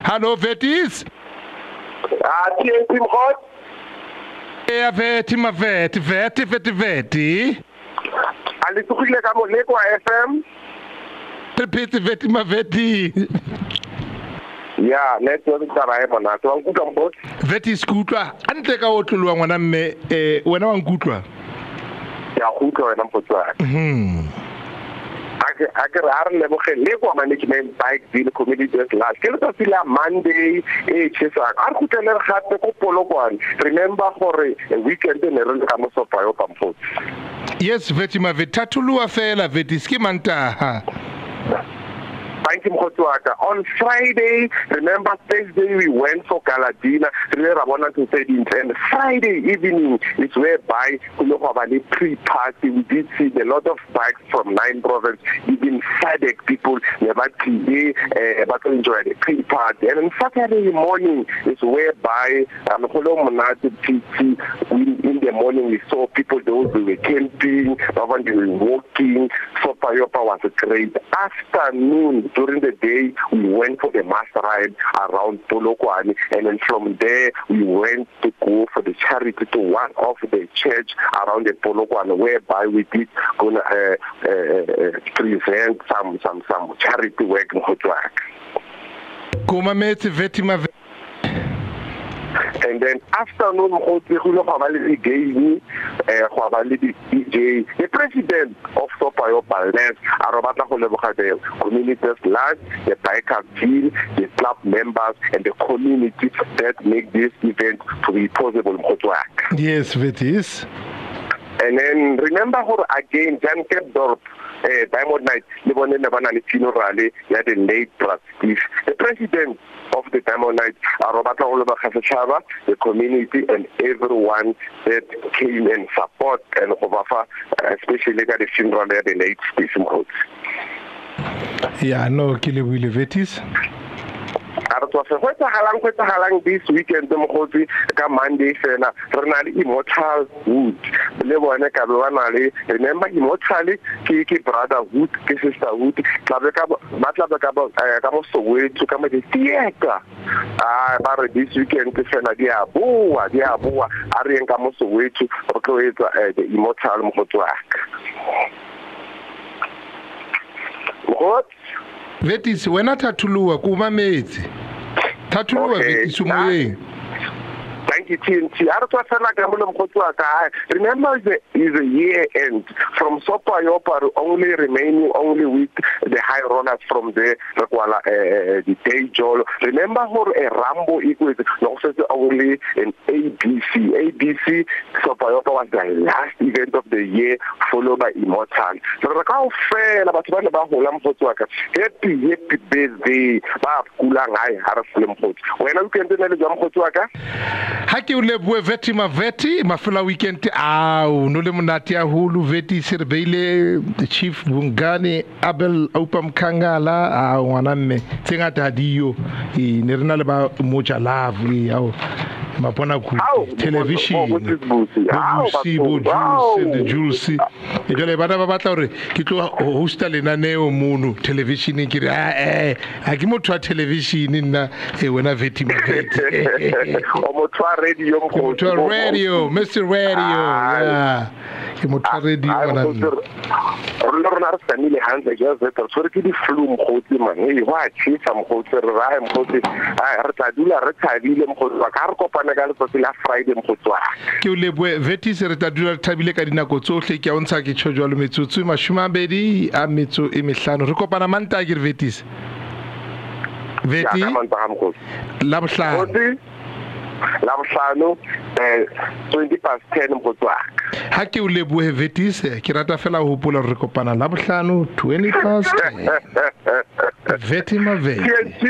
Hallo Vetis. Athi esimhot. Eh Vethi mavethi vethi vethi vethi. Alithukhile ka Moleko FM. Repeat vethi mavethi. Ya, network tsara e bona. Ke wa nkutlwa mbot. Vethi skutlwa. Antle ka o tlolwa ngwana mme eh wena wa nkutlwa. Ke a kutlwa wena mpotswana. Mhm. अगर आर lebogele kwa management bike deal community just last ke letsatsi la monday e chesang a re khutlelere gape ko polokwane. Remember gore weekend ne re le ka mosopa yo pampotse yes vetima vethatholoa fela vetis mantaha. mantaga Thank you On Friday, remember Thursday we went for Galadina. Remember Rabona to say and Friday evening is whereby Kulokabali pre-party. We did see a lot of bikes from nine provinces, even SADC people, never today, uh, but enjoy the pre-party. And on Saturday morning is whereby um, in, the morning we saw people, those who were camping, who were walking. So Payopa was great afternoon during the day we went for the mass ride around Polokwane and then from there we went to go for the charity to one of the church around the Polokwane whereby we did gonna uh, uh, uh, present some some some charity work in Hotwak. Kuma metse veti maveti. And then afternoon go tle go ba le game eh go ba le di DJ the president of Sopayo Balnes a re batla go leboga the communities large the biker team the club members and the community that make this event to be possible mkhotwaka Yes vetis. and then remember gore again Jan Kempdorp eh Diamond Night le bone ne bana le funeral ya the late trustees the president of the Diamond Night a re batla go the community and everyone that came and support and go ba fa especially ka the funeral ya the late Steve Mkhotsi Ya no ke le vetis. Se go etsagalang go etsagalang this weekend mogotsi ka monday fela. Re na le immortal wood. Le bone ka be ba na le remember immortal ke ke brotherhood ke sisterhood. Tlabe ba tlabe ka eh, ka mo ka mo theater ah ba re this weekend ke fela di a boa di a boa. A re ka mo soweto re tlo etsa eh, the immortal mogotsi wa mogotsi Vetis wena thatulua kuma thathuluwa okay. vhiki sumo yeyi TNT. A re tswa fela ka. Remember is a, is a year end. From Sopa Yopa, only remaining only with the high rollers from there. Rekwala uh, eh, eh, eh, the day jolo. Remember how a Rambo equals no only an ABC. ABC Sopa Yopa was the last event of the year followed by Immortal. So re ka ofela batho ba ne ba hola mokgotsi wa ka. Happy happy birthday. Ba kula ngai ha re fule mokgotsi. Wena weekend ne le jwa mokgotsi wa ka? Ha ke o leboe veti maveti mafela weekend ao no le monate aholo veti serbeile beile chief bungane abel aupa mkangala a ngwana mme tse ngata ha diyo ne re na le ba moja love e ao mapana ku television bojusi bojusi the juice e jale bana ba batla gore ke tlo hosta lenaneo mono television ke re ah, eh, ae ga ke motho wa television nna. E wena veti maveti motho wa radio mr radio ke motho wa radio rona rona re tsamile hantle se re tshwere ke di-flu mokgotsi man. E go a tšhisa mokgotsi re rae mokgotsi. Re tla dula re thabile mokgotsi wa ka. Re kopane ka letsatsi la friday mokgotsi wa ke o leboe vetis re tla dula re thabile ka dinako tsotlhe ke a o ntsha ke tšho jalo metsotso e masome a bedi a metso e mehlano. Re kopana manta ke re vetis veti ka la bohlano um eh, twenty past ten mokotsi wa ke o lebohe vetise ke rata fela ho hopola re kopana la bohlano twenty past veti maveti